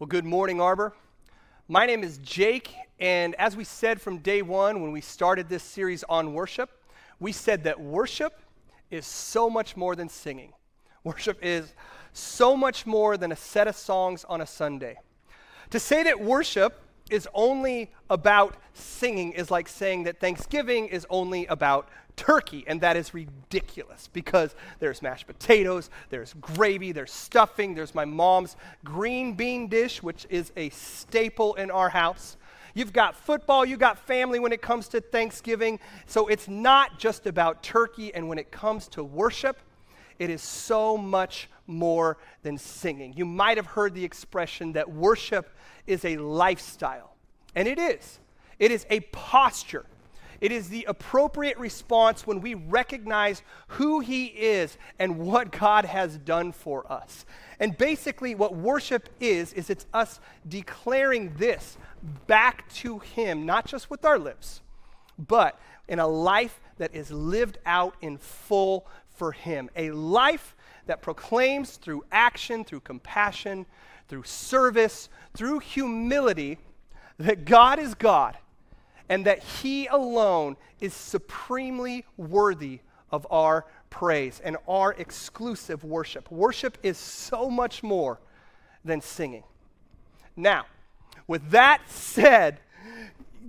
Well, good morning, Arbor. My name is Jake, and as we said from day one when we started this series on worship, we said that worship is so much more than singing. Worship is so much more than a set of songs on a Sunday. To say that worship is only about singing is like saying that Thanksgiving is only about turkey, and that is ridiculous because there's mashed potatoes, there's gravy, there's stuffing, there's my mom's green bean dish, which is a staple in our house. You've got football, you've got family when it comes to Thanksgiving. So it's not just about turkey, and when it comes to worship, it is so much more than singing. You might have heard the expression that worship is a lifestyle, and it is. It is a posture. It is the appropriate response when we recognize who He is and what God has done for us. And basically, what worship is, is it's us declaring this back to Him, not just with our lips, but in a life that is lived out in full for Him. A life that proclaims through action, through compassion, through service, through humility, that God is God and that He alone is supremely worthy of our praise and our exclusive worship. Worship is so much more than singing. Now, with that said,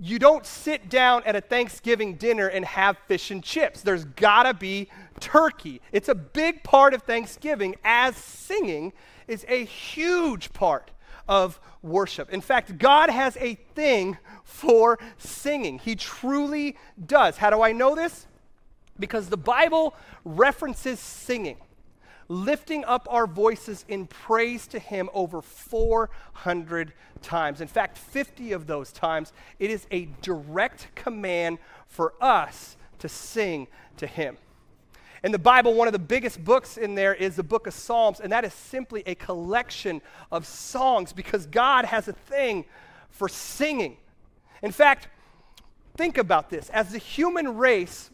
you don't sit down at a Thanksgiving dinner and have fish and chips. There's gotta be turkey. It's a big part of Thanksgiving, as singing is a huge part of worship. In fact, God has a thing for singing. He truly does. How do I know this? Because the Bible references singing, lifting up our voices in praise to Him over 400 times. In fact, 50 of those times, it is a direct command for us to sing to Him. In the Bible, one of the biggest books in there is the book of Psalms, and that is simply a collection of songs because God has a thing for singing. In fact, think about this. As the human race,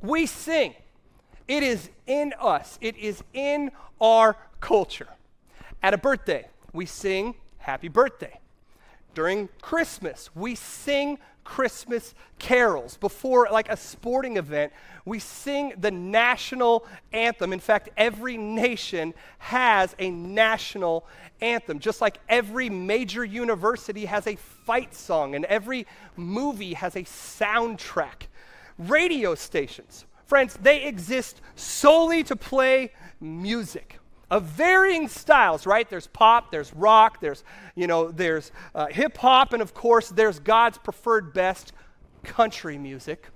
we sing. It is in us, it is in our culture. At a birthday, we sing happy birthday. During Christmas, we sing Christmas carols. Before, like a sporting event, we sing the national anthem. In fact, every nation has a national anthem, just like every major university has a fight song and every movie has a soundtrack. Radio stations, friends, they exist solely to play music of varying styles, right? There's pop, there's rock, there's, you know, there's uh, hip hop, and of course, there's God's preferred best country music,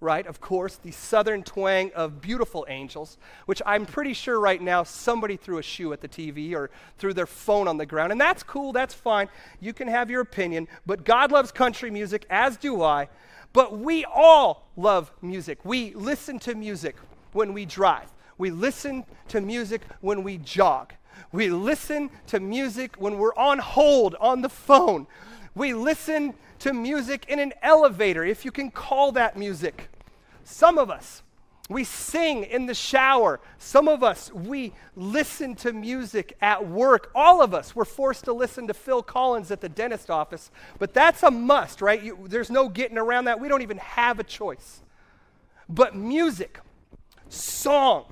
right? Of course, the southern twang of Beautiful Angels, which I'm pretty sure right now somebody threw a shoe at the TV or threw their phone on the ground. And that's cool, that's fine. You can have your opinion, but God loves country music, as do I. But we all love music. We listen to music when we drive. We listen to music when we jog. We listen to music when we're on hold on the phone. We listen to music in an elevator, if you can call that music. Some of us, we sing in the shower. Some of us, we listen to music at work. All of us, we're forced to listen to Phil Collins at the dentist office. But that's a must, right? You, there's no getting around that. We don't even have a choice. But music, song,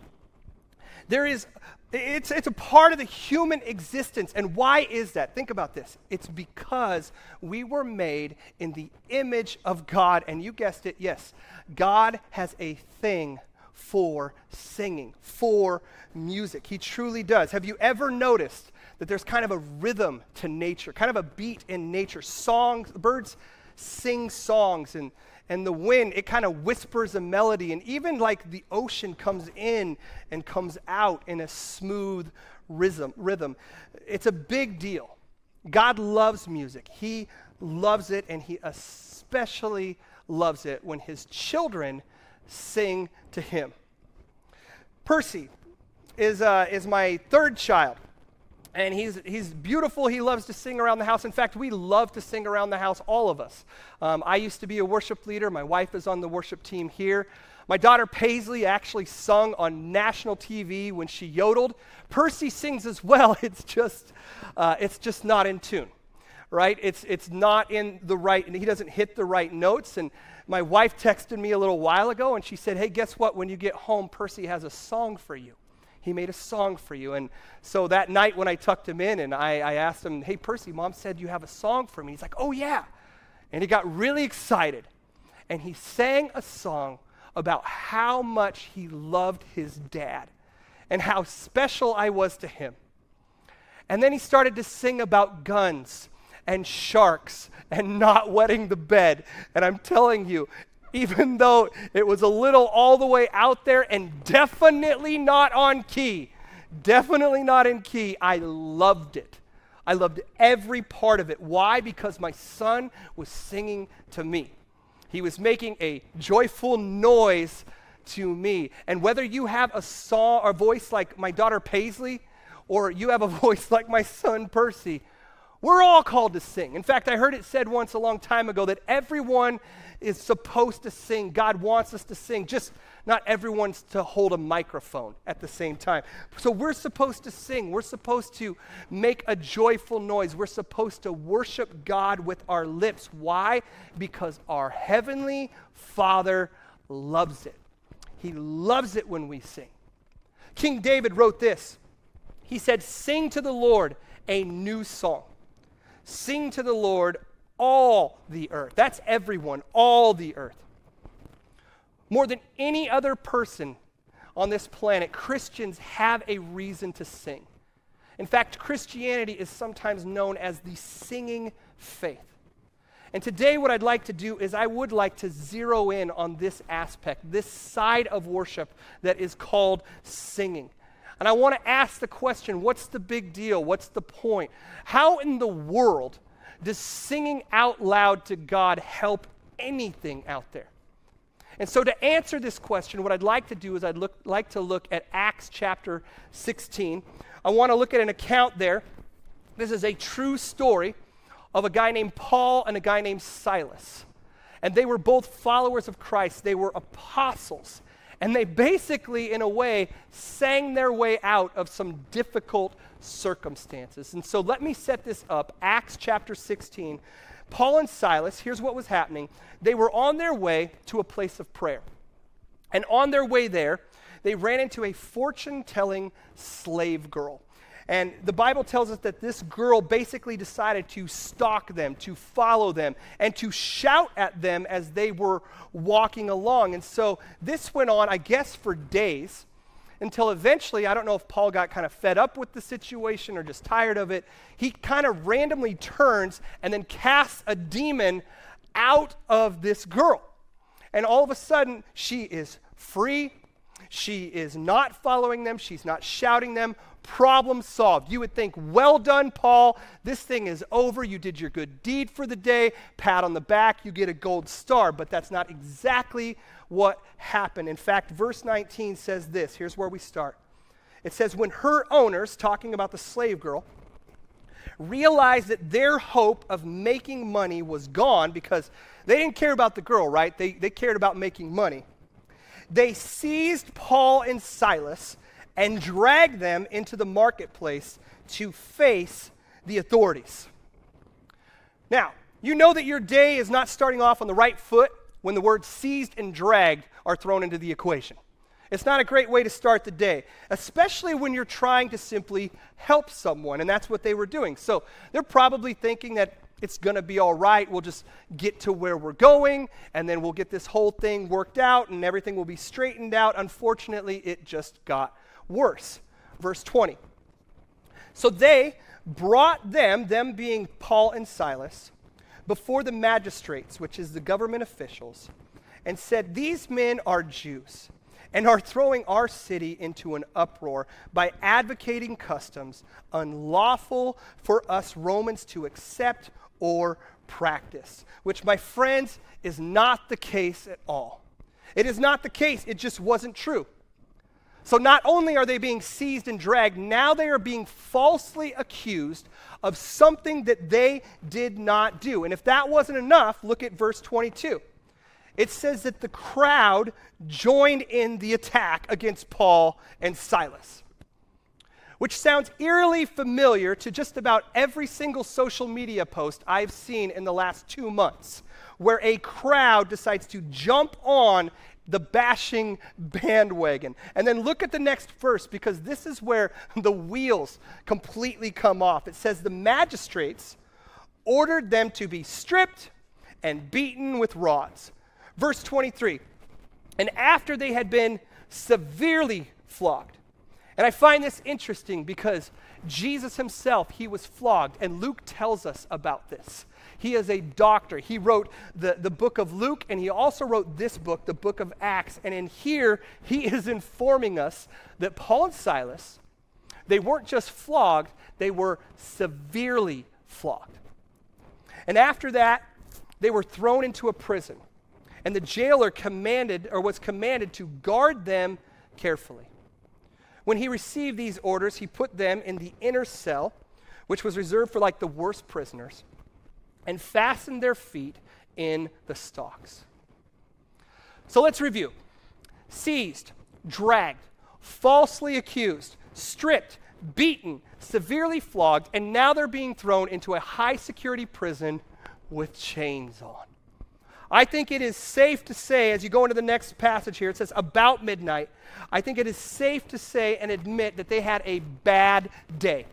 there is, it's, it's a part of the human existence. And why is that? Think about this. It's because we were made in the image of God. And you guessed it, yes, God has a thing for singing, for music. He truly does. Have you ever noticed that there's kind of a rhythm to nature, kind of a beat in nature? Songs, birds sing songs and and the wind, it kind of whispers a melody. And even like the ocean comes in and comes out in a smooth rhythm. rhythm. It's a big deal. God loves music. He loves it, and He especially loves it when His children sing to Him. Percy is, uh, is my third child. And he's, he's beautiful. He loves to sing around the house. In fact, we love to sing around the house, all of us. Um, I used to be a worship leader. My wife is on the worship team here. My daughter Paisley actually sung on national TV when she yodeled. Percy sings as well. It's just, uh, it's just not in tune, right? It's, it's not in the right, and he doesn't hit the right notes. And my wife texted me a little while ago and she said, Hey, guess what? When you get home, Percy has a song for you. He made a song for you. And so that night when I tucked him in and I, I asked him, Hey, Percy, mom said you have a song for me. He's like, Oh, yeah. And he got really excited. And he sang a song about how much he loved his dad and how special I was to him. And then he started to sing about guns and sharks and not wetting the bed. And I'm telling you, even though it was a little all the way out there and definitely not on key, definitely not in key, I loved it. I loved every part of it. Why? Because my son was singing to me. He was making a joyful noise to me. And whether you have a song or voice like my daughter Paisley, or you have a voice like my son Percy, we're all called to sing. In fact, I heard it said once a long time ago that everyone is supposed to sing. God wants us to sing, just not everyone's to hold a microphone at the same time. So we're supposed to sing. We're supposed to make a joyful noise. We're supposed to worship God with our lips. Why? Because our Heavenly Father loves it. He loves it when we sing. King David wrote this He said, Sing to the Lord a new song. Sing to the Lord all the earth. That's everyone, all the earth. More than any other person on this planet, Christians have a reason to sing. In fact, Christianity is sometimes known as the singing faith. And today, what I'd like to do is I would like to zero in on this aspect, this side of worship that is called singing. And I want to ask the question what's the big deal? What's the point? How in the world does singing out loud to God help anything out there? And so, to answer this question, what I'd like to do is I'd look, like to look at Acts chapter 16. I want to look at an account there. This is a true story of a guy named Paul and a guy named Silas. And they were both followers of Christ, they were apostles. And they basically, in a way, sang their way out of some difficult circumstances. And so let me set this up. Acts chapter 16. Paul and Silas, here's what was happening. They were on their way to a place of prayer. And on their way there, they ran into a fortune telling slave girl. And the Bible tells us that this girl basically decided to stalk them, to follow them, and to shout at them as they were walking along. And so this went on, I guess, for days until eventually, I don't know if Paul got kind of fed up with the situation or just tired of it. He kind of randomly turns and then casts a demon out of this girl. And all of a sudden, she is free. She is not following them. She's not shouting them. Problem solved. You would think, well done, Paul. This thing is over. You did your good deed for the day. Pat on the back. You get a gold star. But that's not exactly what happened. In fact, verse 19 says this. Here's where we start. It says, When her owners, talking about the slave girl, realized that their hope of making money was gone because they didn't care about the girl, right? They, they cared about making money. They seized Paul and Silas and drag them into the marketplace to face the authorities. Now, you know that your day is not starting off on the right foot when the words seized and dragged are thrown into the equation. It's not a great way to start the day, especially when you're trying to simply help someone, and that's what they were doing. So they're probably thinking that it's going to be all right. We'll just get to where we're going, and then we'll get this whole thing worked out, and everything will be straightened out. Unfortunately, it just got worse. Verse 20. So they brought them, them being Paul and Silas, before the magistrates, which is the government officials, and said, These men are Jews and are throwing our city into an uproar by advocating customs unlawful for us Romans to accept or practice, which, my friends, is not the case at all. It is not the case, it just wasn't true. So not only are they being seized and dragged, now they are being falsely accused of something that they did not do. And if that wasn't enough, look at verse 22. It says that the crowd joined in the attack against Paul and Silas, which sounds eerily familiar to just about every single social media post I've seen in the last two months, where a crowd decides to jump on the bashing bandwagon. And then look at the next verse because this is where the wheels completely come off. It says, The magistrates ordered them to be stripped and beaten with rods. Verse 23 And after they had been severely flogged, and I find this interesting because Jesus himself, he was flogged, and Luke tells us about this. He is a doctor. He wrote the, the book of Luke, and he also wrote this book, the book of Acts. And in here, he is informing us that Paul and Silas, they weren't just flogged, they were severely flogged. And after that, they were thrown into a prison. And the jailer commanded, or was commanded, to guard them carefully. When he received these orders, he put them in the inner cell, which was reserved for like the worst prisoners and fastened their feet in the stocks. So let's review seized, dragged, falsely accused, stripped, beaten, severely flogged, and now they're being thrown into a high security prison with chains on. I think it is safe to say, as you go into the next passage here, it says about midnight. I think it is safe to say and admit that they had a bad day.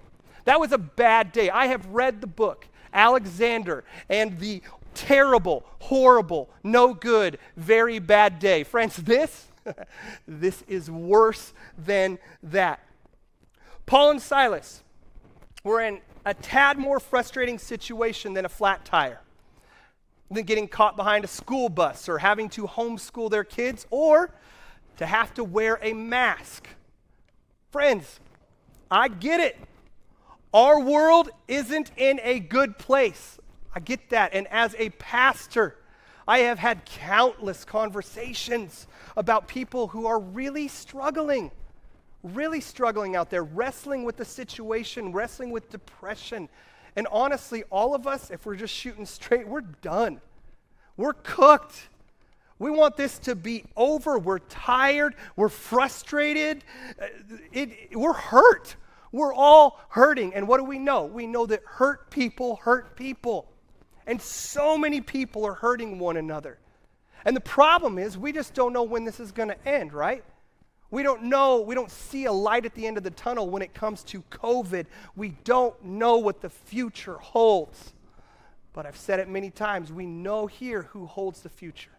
That was a bad day. I have read the book. Alexander and the terrible, horrible, no good, very bad day. Friends, this this is worse than that. Paul and Silas were in a tad more frustrating situation than a flat tire. Than getting caught behind a school bus or having to homeschool their kids or to have to wear a mask. Friends, I get it. Our world isn't in a good place. I get that. And as a pastor, I have had countless conversations about people who are really struggling, really struggling out there, wrestling with the situation, wrestling with depression. And honestly, all of us, if we're just shooting straight, we're done. We're cooked. We want this to be over. We're tired. We're frustrated. Uh, it, we're hurt. We're all hurting. And what do we know? We know that hurt people hurt people. And so many people are hurting one another. And the problem is, we just don't know when this is going to end, right? We don't know, we don't see a light at the end of the tunnel when it comes to COVID. We don't know what the future holds. But I've said it many times we know here who holds the future.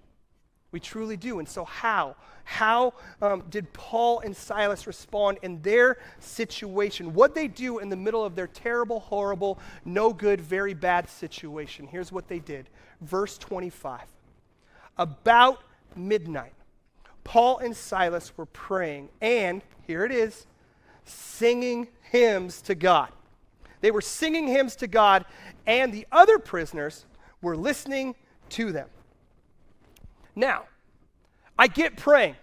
We truly do. And so, how? How um, did Paul and Silas respond in their situation? What they do in the middle of their terrible, horrible, no good, very bad situation? Here's what they did. Verse 25. About midnight, Paul and Silas were praying, and here it is, singing hymns to God. They were singing hymns to God, and the other prisoners were listening to them. Now, I get praying,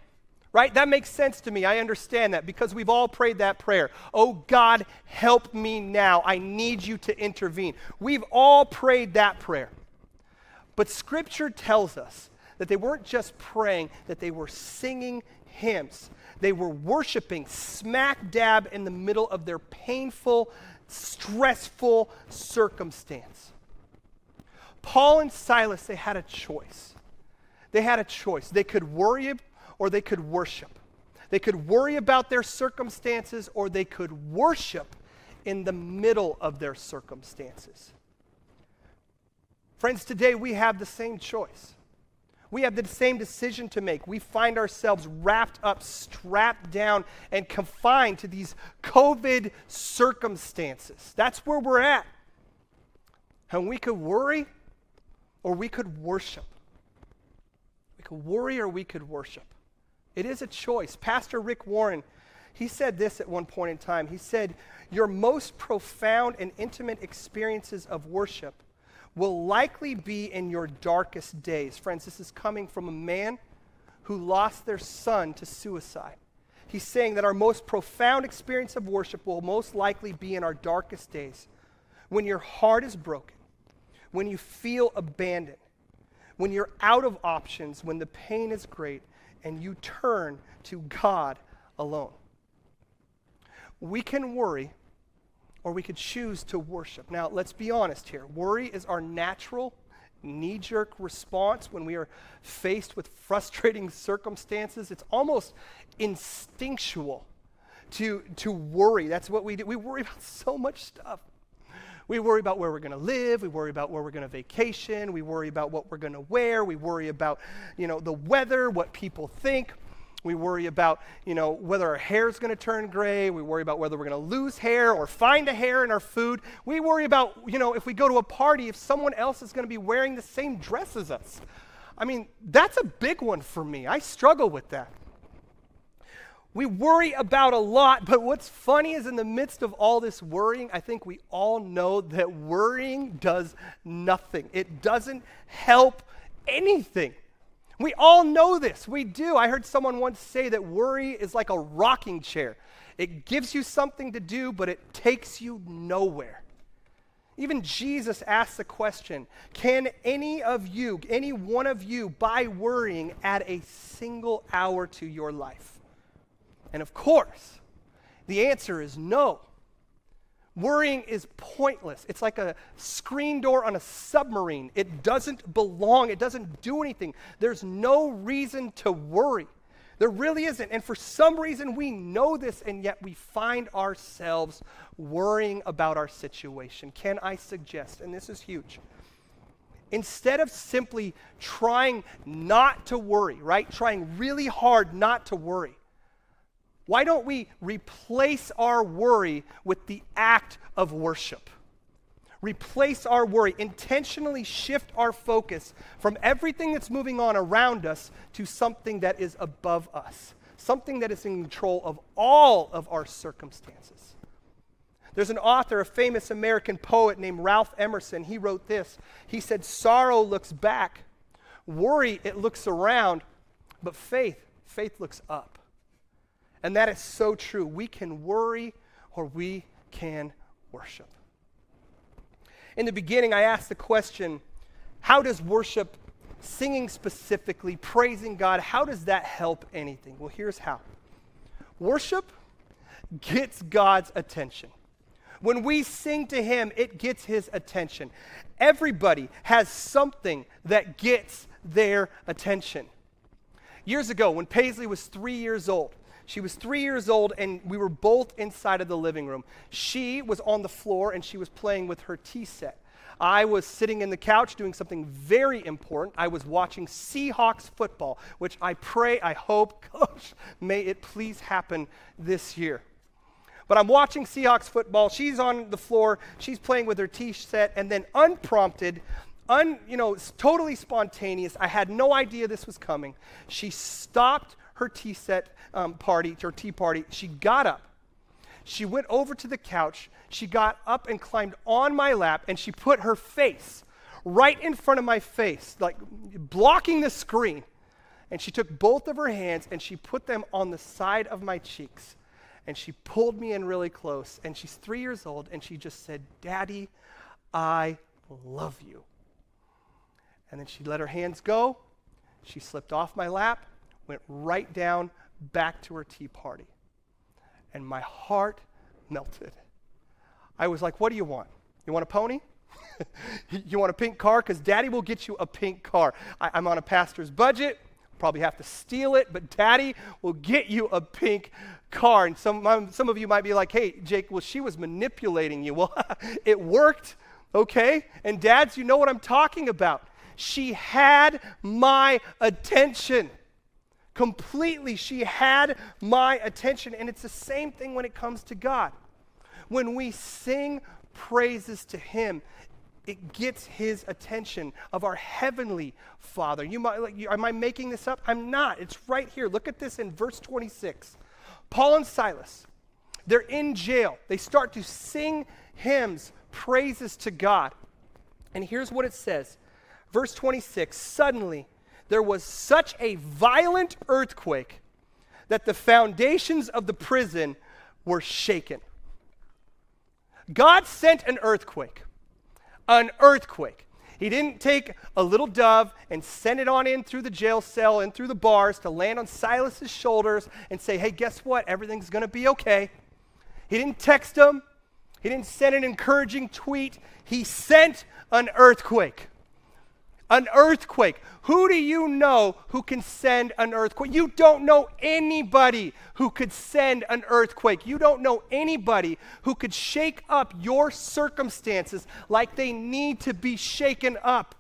right? That makes sense to me. I understand that because we've all prayed that prayer. Oh God, help me now. I need you to intervene. We've all prayed that prayer. But Scripture tells us that they weren't just praying, that they were singing hymns. They were worshiping smack dab in the middle of their painful, stressful circumstance. Paul and Silas, they had a choice. They had a choice. They could worry or they could worship. They could worry about their circumstances or they could worship in the middle of their circumstances. Friends, today we have the same choice. We have the same decision to make. We find ourselves wrapped up, strapped down, and confined to these COVID circumstances. That's where we're at. And we could worry or we could worship worry we could worship. It is a choice. Pastor Rick Warren, he said this at one point in time. He said, Your most profound and intimate experiences of worship will likely be in your darkest days. Friends, this is coming from a man who lost their son to suicide. he's saying that our most profound experience of worship will most likely be in our darkest days, when your heart is broken, when you feel abandoned, when you're out of options, when the pain is great, and you turn to God alone. We can worry or we could choose to worship. Now, let's be honest here. Worry is our natural knee jerk response when we are faced with frustrating circumstances. It's almost instinctual to, to worry. That's what we do. We worry about so much stuff. We worry about where we're going to live. We worry about where we're going to vacation. We worry about what we're going to wear. We worry about, you know, the weather, what people think. We worry about, you know, whether our hair is going to turn gray. We worry about whether we're going to lose hair or find a hair in our food. We worry about, you know, if we go to a party, if someone else is going to be wearing the same dress as us. I mean, that's a big one for me. I struggle with that. We worry about a lot, but what's funny is in the midst of all this worrying, I think we all know that worrying does nothing. It doesn't help anything. We all know this. We do. I heard someone once say that worry is like a rocking chair. It gives you something to do, but it takes you nowhere. Even Jesus asked the question Can any of you, any one of you, by worrying, add a single hour to your life? And of course, the answer is no. Worrying is pointless. It's like a screen door on a submarine. It doesn't belong, it doesn't do anything. There's no reason to worry. There really isn't. And for some reason, we know this, and yet we find ourselves worrying about our situation. Can I suggest, and this is huge, instead of simply trying not to worry, right? Trying really hard not to worry, why don't we replace our worry with the act of worship? Replace our worry, intentionally shift our focus from everything that's moving on around us to something that is above us, something that is in control of all of our circumstances. There's an author, a famous American poet named Ralph Emerson. He wrote this. He said, Sorrow looks back, worry, it looks around, but faith, faith looks up. And that is so true. We can worry or we can worship. In the beginning, I asked the question how does worship, singing specifically, praising God, how does that help anything? Well, here's how worship gets God's attention. When we sing to Him, it gets His attention. Everybody has something that gets their attention. Years ago, when Paisley was three years old, she was three years old, and we were both inside of the living room. She was on the floor, and she was playing with her tea set. I was sitting in the couch doing something very important. I was watching Seahawks football, which I pray, I hope, gosh, may it please happen this year. But I'm watching Seahawks football. She's on the floor. She's playing with her tea set, and then unprompted, un, you know, totally spontaneous. I had no idea this was coming. She stopped her tea set um, party, her tea party, she got up. She went over to the couch. She got up and climbed on my lap, and she put her face right in front of my face, like blocking the screen. And she took both of her hands and she put them on the side of my cheeks. And she pulled me in really close. And she's three years old, and she just said, Daddy, I love you. And then she let her hands go. She slipped off my lap went right down back to her tea party. And my heart melted. I was like, What do you want? You want a pony? you want a pink car? Because daddy will get you a pink car. I, I'm on a pastor's budget. Probably have to steal it, but daddy will get you a pink car. And some, um, some of you might be like, hey, Jake, well, she was manipulating you. Well, it worked, okay? And dads, you know what I'm talking about. She had my attention completely. She had my attention. And it's the same thing when it comes to God. When we sing praises to Him, it gets His attention of our heavenly Father. You might, like, am I making this up? I'm not. It's right here. Look at this in verse 26. Paul and Silas, they're in jail. They start to sing hymns, praises to God. And here's what it says. Verse 26 Suddenly, there was such a violent earthquake that the foundations of the prison were shaken. God sent an earthquake. An earthquake. He didn't take a little dove and send it on in through the jail cell and through the bars to land on Silas's shoulders and say, hey, guess what? Everything's going to be okay. He didn't text him. He didn't send an encouraging tweet. He sent an earthquake. An earthquake. Who do you know who can send an earthquake? You don't know anybody who could send an earthquake. You don't know anybody who could shake up your circumstances like they need to be shaken up.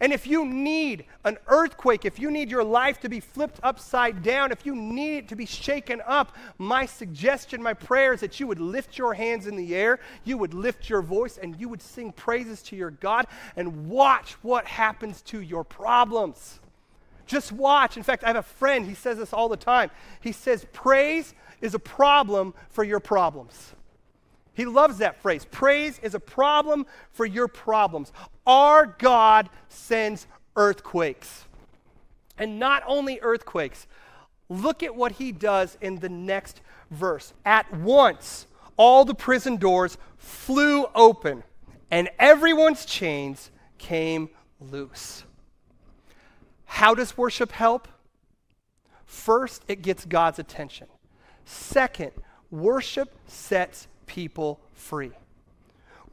And if you need an earthquake, if you need your life to be flipped upside down, if you need it to be shaken up, my suggestion, my prayer is that you would lift your hands in the air, you would lift your voice, and you would sing praises to your God and watch what happens to your problems. Just watch. In fact, I have a friend, he says this all the time. He says, Praise is a problem for your problems. He loves that phrase. Praise is a problem for your problems. Our God sends earthquakes. And not only earthquakes, look at what he does in the next verse. At once, all the prison doors flew open, and everyone's chains came loose. How does worship help? First, it gets God's attention. Second, worship sets people free.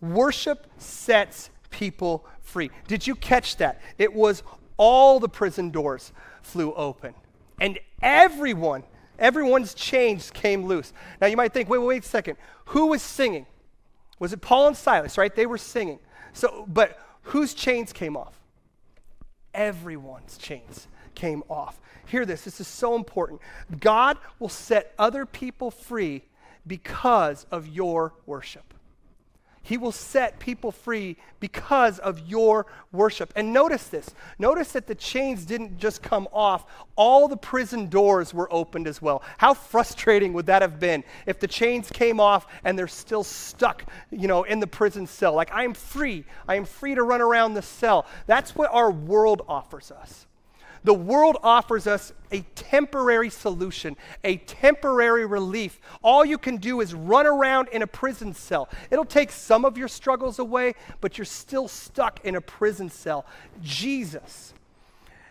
Worship sets people free. Did you catch that? It was all the prison doors flew open. And everyone, everyone's chains came loose. Now you might think, wait, wait, wait a second. Who was singing? Was it Paul and Silas, right? They were singing. So, but whose chains came off? Everyone's chains came off. Hear this, this is so important. God will set other people free because of your worship. He will set people free because of your worship. And notice this. Notice that the chains didn't just come off, all the prison doors were opened as well. How frustrating would that have been if the chains came off and they're still stuck, you know, in the prison cell? Like, I am free. I am free to run around the cell. That's what our world offers us. The world offers us a temporary solution, a temporary relief. All you can do is run around in a prison cell. It'll take some of your struggles away, but you're still stuck in a prison cell. Jesus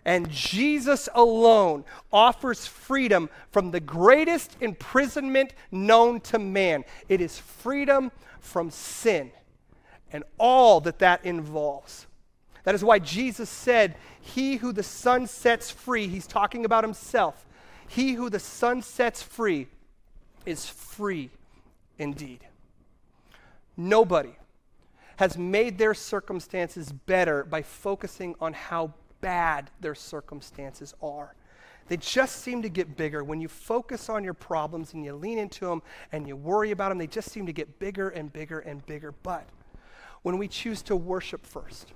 and Jesus alone offers freedom from the greatest imprisonment known to man. It is freedom from sin and all that that involves. That is why Jesus said, He who the Son sets free, he's talking about himself, he who the Son sets free is free indeed. Nobody has made their circumstances better by focusing on how bad their circumstances are. They just seem to get bigger. When you focus on your problems and you lean into them and you worry about them, they just seem to get bigger and bigger and bigger. But when we choose to worship first,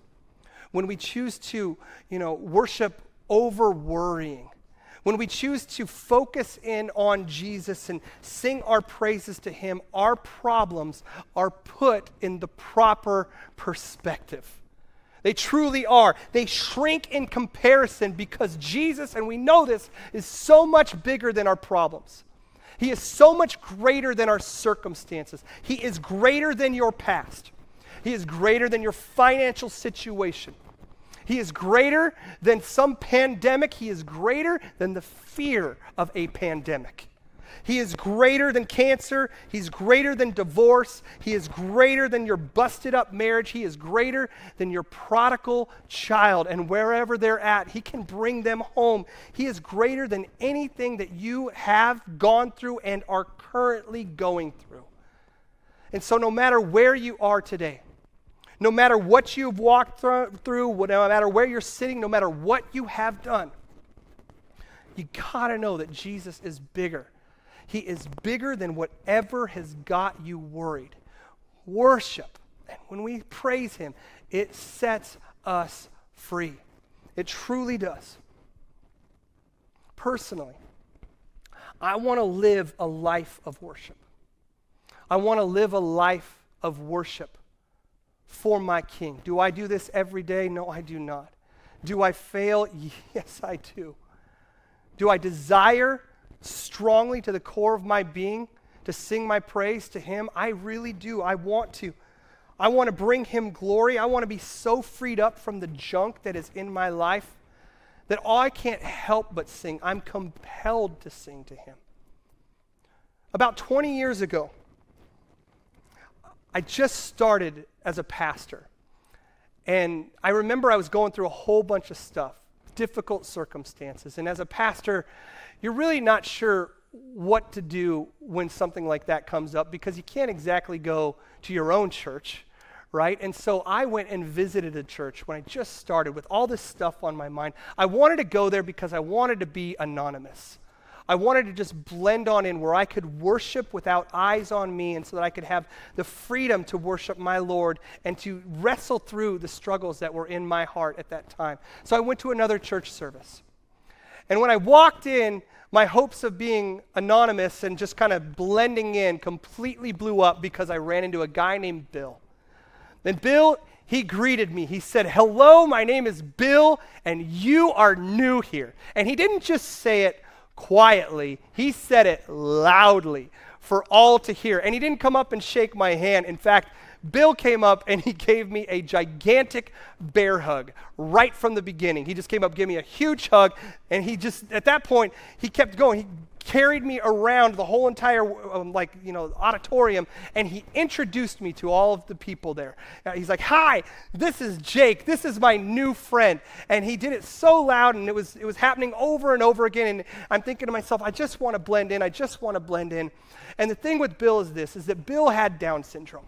when we choose to, you know, worship over worrying, when we choose to focus in on Jesus and sing our praises to Him, our problems are put in the proper perspective. They truly are. They shrink in comparison because Jesus, and we know this, is so much bigger than our problems. He is so much greater than our circumstances. He is greater than your past. He is greater than your financial situation. He is greater than some pandemic. He is greater than the fear of a pandemic. He is greater than cancer. He's greater than divorce. He is greater than your busted up marriage. He is greater than your prodigal child. And wherever they're at, He can bring them home. He is greater than anything that you have gone through and are currently going through. And so, no matter where you are today, no matter what you've walked through, no matter where you're sitting, no matter what you have done, you got to know that Jesus is bigger. He is bigger than whatever has got you worried. Worship, and when we praise Him, it sets us free. It truly does. Personally, I want to live a life of worship. I want to live a life of worship for my King. Do I do this every day? No, I do not. Do I fail? Yes, I do. Do I desire strongly to the core of my being to sing my praise to Him. I really do. I want to. I want to bring Him glory. I want to be so freed up from the junk that is in my life that I can't help but sing. I'm compelled to sing to Him. About 20 years ago, I just started as a pastor. And I remember I was going through a whole bunch of stuff, difficult circumstances. And as a pastor, you're really not sure what to do when something like that comes up because you can't exactly go to your own church, right? And so I went and visited a church when I just started with all this stuff on my mind. I wanted to go there because I wanted to be anonymous. I wanted to just blend on in where I could worship without eyes on me and so that I could have the freedom to worship my Lord and to wrestle through the struggles that were in my heart at that time. So I went to another church service. And when I walked in, my hopes of being anonymous and just kind of blending in completely blew up because I ran into a guy named Bill. And Bill, he greeted me. He said, Hello, my name is Bill, and you are new here. And he didn't just say it quietly, he said it loudly for all to hear. And he didn't come up and shake my hand. In fact, Bill came up and he gave me a gigantic bear hug right from the beginning. He just came up, gave me a huge hug, and he just, at that point, he kept going. He carried me around the whole entire um, like you know auditorium and he introduced me to all of the people there. Uh, he's like hi this is jake. This is my new friend. And he did it so loud and it was it was happening over and over again and i'm thinking to myself i just want to blend in. I just want to blend in. And the thing with bill is this is that bill had down syndrome.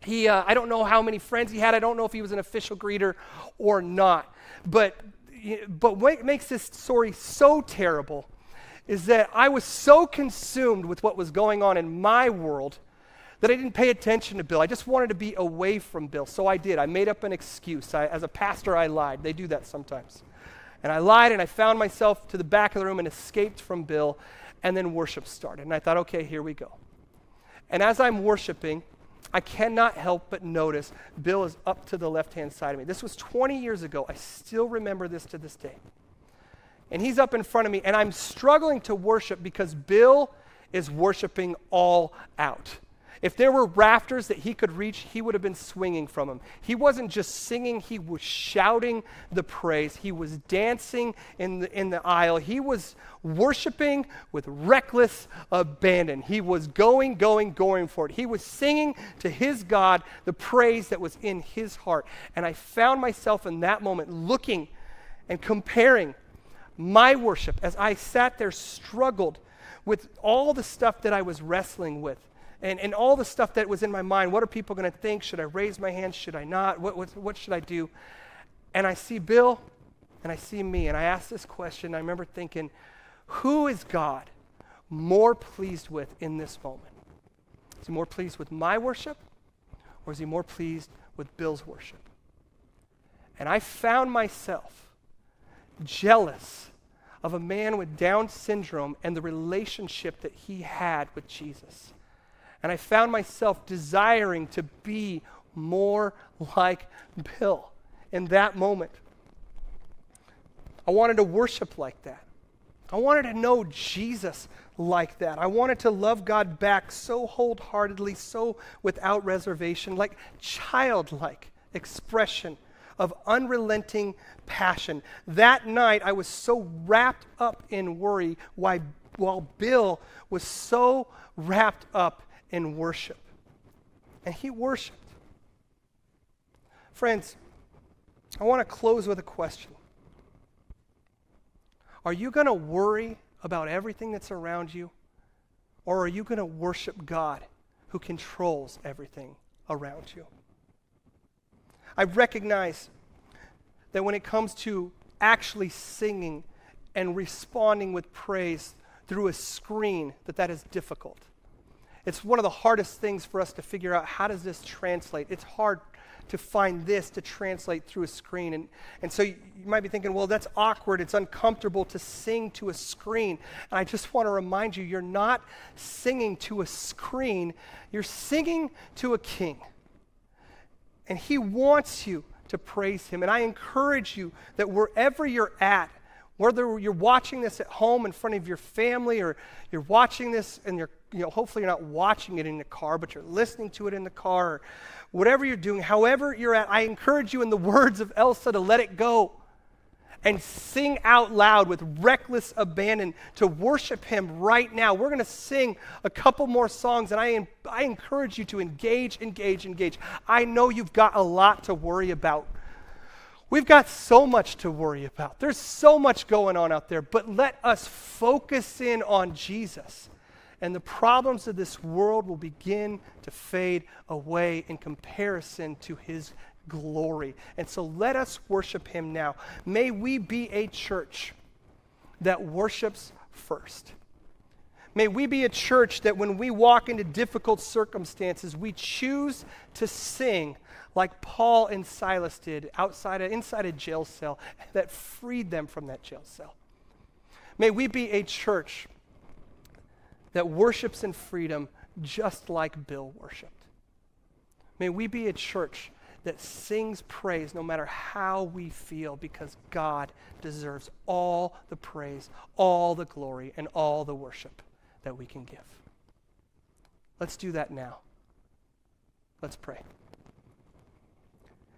He uh, i don't know how many friends he had. I don't know if he was an official greeter or not. But but what makes this story so terrible is that I was so consumed with what was going on in my world that I didn't pay attention to Bill. I just wanted to be away from Bill. So I did. I made up an excuse. I, as a pastor, I lied. They do that sometimes. And I lied and I found myself to the back of the room and escaped from Bill. And then worship started. And I thought, okay, here we go. And as I'm worshiping, I cannot help but notice Bill is up to the left hand side of me. This was 20 years ago. I still remember this to this day and he's up in front of me, and I'm struggling to worship because Bill is worshiping all out. If there were rafters that he could reach, he would have been swinging from them. He wasn't just singing, he was shouting the praise. He was dancing in the, in the aisle. He was worshiping with reckless abandon. He was going, going, going for it. He was singing to his God the praise that was in his heart. And I found myself in that moment looking and comparing my worship as I sat there, struggled with all the stuff that I was wrestling with and, and all the stuff that was in my mind. What are people going to think? Should I raise my hand? Should I not? What, what, what should I do? And I see Bill and I see me, and I ask this question. I remember thinking, who is God more pleased with in this moment? Is he more pleased with my worship, or is he more pleased with Bill's worship? And I found myself jealous of a man with Down syndrome and the relationship that he had with Jesus. And I found myself desiring to be more like Bill in that moment. I wanted to worship like that. I wanted to know Jesus like that. I wanted to love God back so wholeheartedly, so without reservation, like childlike expression of unrelenting passion. That night, I was so wrapped up in worry why, while Bill was so wrapped up in worship. And he worshiped. Friends, I want to close with a question Are you going to worry about everything that's around you? Or are you going to worship God who controls everything around you? I recognize that when it comes to actually singing and responding with praise through a screen, that that is difficult. It's one of the hardest things for us to figure out how does this translate. It's hard to find this to translate through a screen. And, and so you, you might be thinking, well, that's awkward. It's uncomfortable to sing to a screen. And I just want to remind you, you're not singing to a screen, you're singing to a king. And he wants you to praise him. And I encourage you that wherever you're at, Whether you're watching this at home in front of your family or you're watching this and you're, you know, hopefully you're not watching it in the car, but you're listening to it in the car, or whatever you're doing, however you're at, I encourage you in the words of Elsa to let it go and sing out loud with reckless abandon to worship Him right now. We're going to sing a couple more songs, and I, I encourage you to engage, engage, engage. I know you've got a lot to worry about. We've got so much to worry about. There's so much going on out there, but let us focus in on Jesus. And the problems of this world will begin to fade away in comparison to his glory. And so let us worship him now. May we be a church that worships first. May we be a church that when we walk into difficult circumstances, we choose to sing like Paul and Silas did outside a, inside a jail cell that freed them from that jail cell. May we be a church that worships in freedom just like Bill worshiped. May we be a church that sings praise no matter how we feel because God deserves all the praise, all the glory, and all the worship that we can give. Let's do that now. Let's pray.